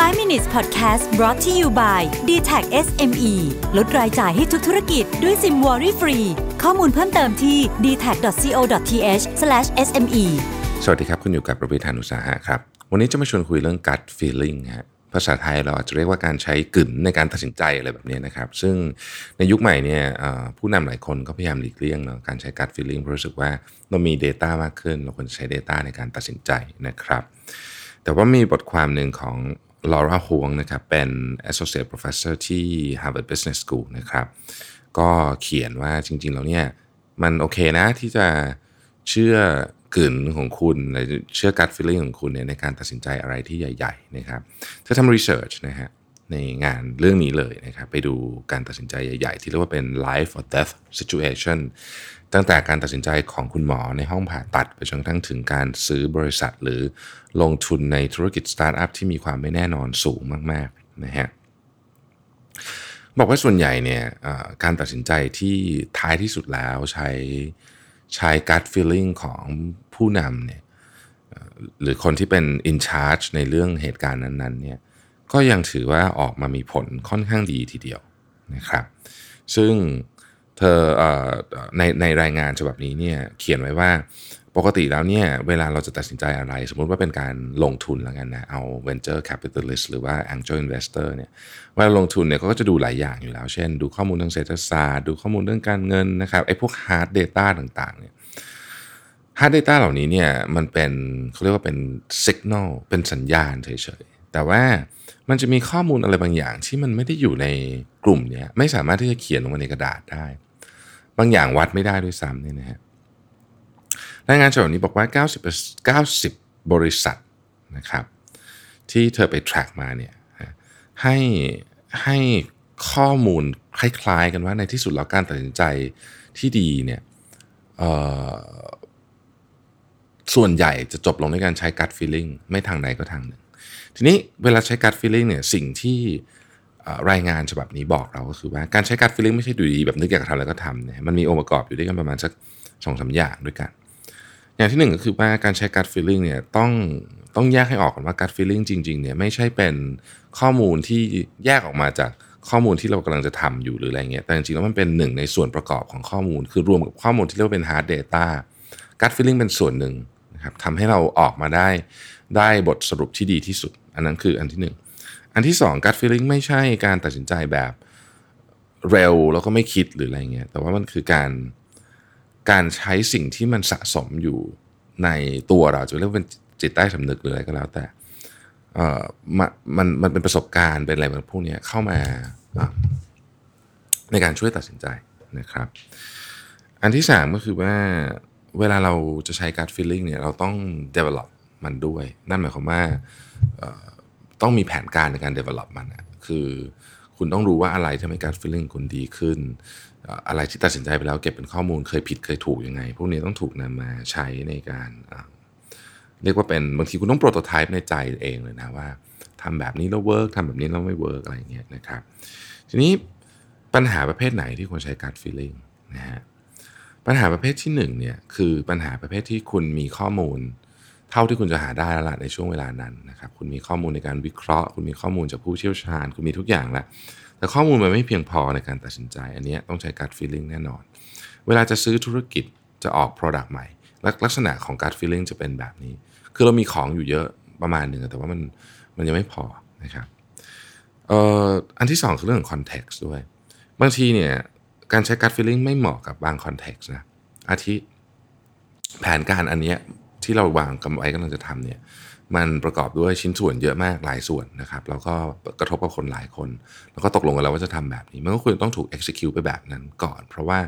5 minutes podcast brought to you by d t a c SME ลดรายจ่ายให้ทุกธุรกิจด้วยซิมวอรี่ฟรี ข้อมูลเพิ่มเติมที่ d t a c c o th sme สวัสดีครับ คุณอยู่กับประวิทยานุสาหะครับ วันนี้จะมาชวนคุยเรื่อง gut feeling ฮะภาษาไทยเราอาจจะเรียกว่าการใช้กึ่นในการตัดสินใจอะไรแบบนี้นะครับ ซึ่งในยุคใหม่เนี่ยผู้นำหลายคนก็พยายามหลีกเลี่ยงเนาะการใช้ gut feeling เพราะรู้สึกว่าเรามี Data มากขึ้น เราควรใช้ Data ในการตัดสินใจนะครับ แต่ว่ามีบทความหนึ่งของ ลอร่าฮวงนะครับเป็น Associate Professor ที่ Harvard Business School นะครับ ก็เขียนว่าจริง ๆ แล้วเนี่ย มันโอเคนะที่จะเชื่อกลืนของคุณหรือเชื่อกัดฟิลลิ่งของคุณเนี่ยในการตัดสินใจอะไรที่ใหญ่ ๆ นะครับ เธอทำรีเสิร์ชนะฮะ ในงานเรื่องนี้เลยนะครับไปดูการตัดสินใจใหญ่ๆ ที่เรียกว่าเป็น life or death situation ตั้งแต่การตัดสินใจของคุณหมอในห้องผ่าตัดไปจนกระทั่งถึงการซื้อบริษัทหรือลงทุนในธุรกิจสตาร์ทอัพที่มีความไม่แน่นอนสูงมากๆนะฮะบอกว่าส่วนใหญ่เนี่ยการตัดสินใจที่ท้ายที่สุดแล้วใช้ใช้ gut feeling ของผู้นำเนี่ยหรือคนที่เป็น in charge ในเรื่องเหตุการณ์นั้นๆเนี่ย ก็ยังถือว่าออกมามีผลค่อนข้างดีทีเดียวนะครับ ซึ่งเธอเอในในรายงานฉบับนี้เนี่ยเขียนไว้ว่าปกติแล้วเนี่ยเวลาเราจะตัดสินใจอะไร สมมุติว่าเป็นการลงทุนแล้วกันนะเอา venture capitalist หรือว่า angel investor เนี่ยเวลาลงทุนเนี่ยก็จะดูหลายอย่างอยู่แล้ว เช่น ดูข้อมูลทางเศรษฐศาสตร์ ดูข้อมูลเรื่องการเงินนะครับไอ้พวก hard data ต่างๆเนี่ย hard data เหล่านี้เนี่ยมันเป็นเขาเรียกว่าเป็น signal เป็นสัญญาณเฉย แต่ว่ามันจะมีข้อมูลอะไรบางอย่างที่มันไม่ได้อยู่ในกลุ่มนี้ไม่สามารถที่จะเขียนลงมาในกระดาษได้ บางอย่างวัดไม่ได้ด้วยซ้ำเนี่ยนะฮะรายงานฉบับนี้บอกว่า 90 90 บริษัทนะครับ ที่เธอไป track มาเนี่ยให้ให้ข้อมูลคล้ายๆกันว่าในที่สุดแล้วการตัดสินใจที่ดีเนี่ยส่วนใหญ่จะจบลงด้วยการใช้ gut feeling ไม่ทางใดก็ทางหนึ่ง ทีนี้เวลาใช้ gut feeling เนี่ยสิ่งที่รายงานฉบับนี้บอกเราก็คือว่าการใช้ gut feeling ไม่ใช่ดูดีแบบนึกอยากทำอะไรก็ทำเนี่ยมันมีองค์ประกอบอยู่ด้วยกันประมาณสักสองสาอย่างด้วยกัน อย่างที่หนึ่งก็คือว่าการใช้ gut feeling เนี่ยต้องต้องแยกให้ออกก่อนว่า gut feeling จริงๆเนี่ยไม่ใช่เป็นข้อมูลที่แยกออกมาจากข้อมูลที่เรากำลังจะทำอยู่หรืออะไรเงี้ยแต่จริงๆแล้วมันเป็นหนึ่งในส่วนประกอบของข้อมูล คือรวมกับข้อมูลที่เรียกว่าเป็น hard data gut feeling เป็นส่วนหนึ่งนะครับทำให้เราออกมาได้ ได้บทสรุปที่ดีที่สุด อันนั้นคืออันที่หนึ่งอันที่สอง gut feeling ไม่ใช่การตัดสินใจแบบเร็วแล้วก็ไม่คิดหรืออะไรเงี้ยแต่ว่ามันคือการการใช้สิ่งที่มันสะสมอยู่ในตัวเราจะเรียกเป็นจิตใต้สำนึกหรืออะไรก็แล้วแต่เอ่อม,มันมันเป็นประสบการณ์เป็นอะไรแบบพวกเนี้ยเข้ามาในการช่วยตัดสินใจนะครับ อันที่สามก็คือว่าเวลาเราจะใช้ gut feeling เนี่ยเราต้อง develop มันด้วย นั่นหมายความว่าต้องมีแผนการในการ develop มันอะคือคุณต้องรู้ว่าอะไรทำให้ gut feeling คุณดีขึ้น อะไรที่ตัดสินใจไปแล้วเก็บเป็นข้อมูลเคยผิดเคยถูกยังไง พวกนี้ต้องถูกนำมาใช้ในการเรียกว่าเป็นบางทีคุณต้องโปรโตไทป์ในใจเองเลยนะว่าทำแบบนี้แล้ว work ทำแบบนี้แล้วไม่ work อะไรเงี้ยนะครับ ทีนี้ปัญหาประเภทไหนที่ควรใช้ gut feeling นะฮะปัญหาประเภทที่หนึ่งเนี่ยคือปัญหาประเภทที่คุณมีข้อมูล เท่าที่คุณจะหาได้แล้วล่ะในช่วงเวลานั้นนะครับคุณมีข้อมูลในการวิเคราะห์ คุณมีข้อมูลจากผู้เชี่ยวชาญ คุณมีทุกอย่างแล้ว แต่ข้อมูลมันไม่เพียงพอในการตัดสินใจ อันนี้ต้องใช้ gut feeling แน่นอน เวลาจะซื้อธุรกิจจะออก product ใหม่ ลักษณะของ gut feeling จะเป็นแบบนี้ คือเรามีของอยู่เยอะประมาณหนึ่งแต่ว่ามันมันยังไม่พอนะครับเอ่ออันที่สองคือเรื่องของ context ด้วย บางทีเนี่ยการใช้ gut feeling ไม่เหมาะกับบาง context นะอาทิแผนการอันเนี้ย ที่เราวางกำไว้กำลังจะทำเนี่ยมันประกอบด้วยชิ้นส่วนเยอะมากหลายส่วนนะครับแล้วก็กระทบกับคนหลายคน แล้วก็ตกลงกันแล้วว่าจะทำแบบนี้ มันก็ควรต้องถูก execute ไปแบบนั้นก่อน เพราะว่า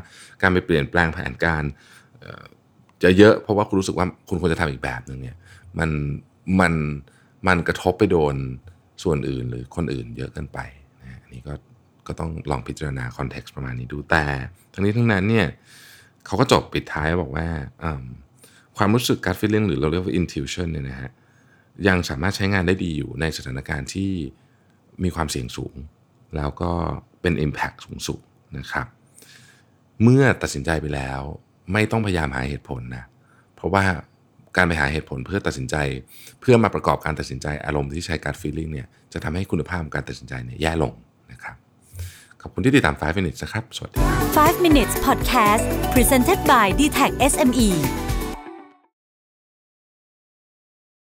การไปเปลี่ยนแปลงแผนการจะเยอะเพราะว่าคุณรู้สึกว่าคุณควรจะทำอีกแบบหนึ่งเนี่ยมันมันมันกระทบไปโดนส่วนอื่นหรือคนอื่นเยอะเกินไปนะอันนี้ก็ก็ต้องลองพิจารณาคอนเท็กซ์ประมาณนี้ดูแต่ ทั้งนี้ทั้งนั้นเนี่ยเขาก็จบปิดท้ายบอกว่าอืม ความรู้สึก gut feeling หรือเราเรียกว่า intuition เนี่ยนะฮะยังสามารถใช้งานได้ดีอยู่ในสถานการณ์ที่มีความเสี่ยงสูง แล้วก็เป็น impact สูงสุดนะครับ เมื่อตัดสินใจไปแล้วไม่ต้องพยายามหาเหตุผลนะเพราะว่าการไปหาเหตุผลเพื่อตัดสินใจ เพื่อมาประกอบการตัดสินใจอารมณ์ที่ใช้ gut feeling เนี่ยจะทำให้คุณภาพการตัดสินใจเนี่ยแย่ลงนะครับ ขอบคุณที่ติดตาม 5 minutes นะครับ สวัสดี 5 minutes podcast presented by d t e c h SME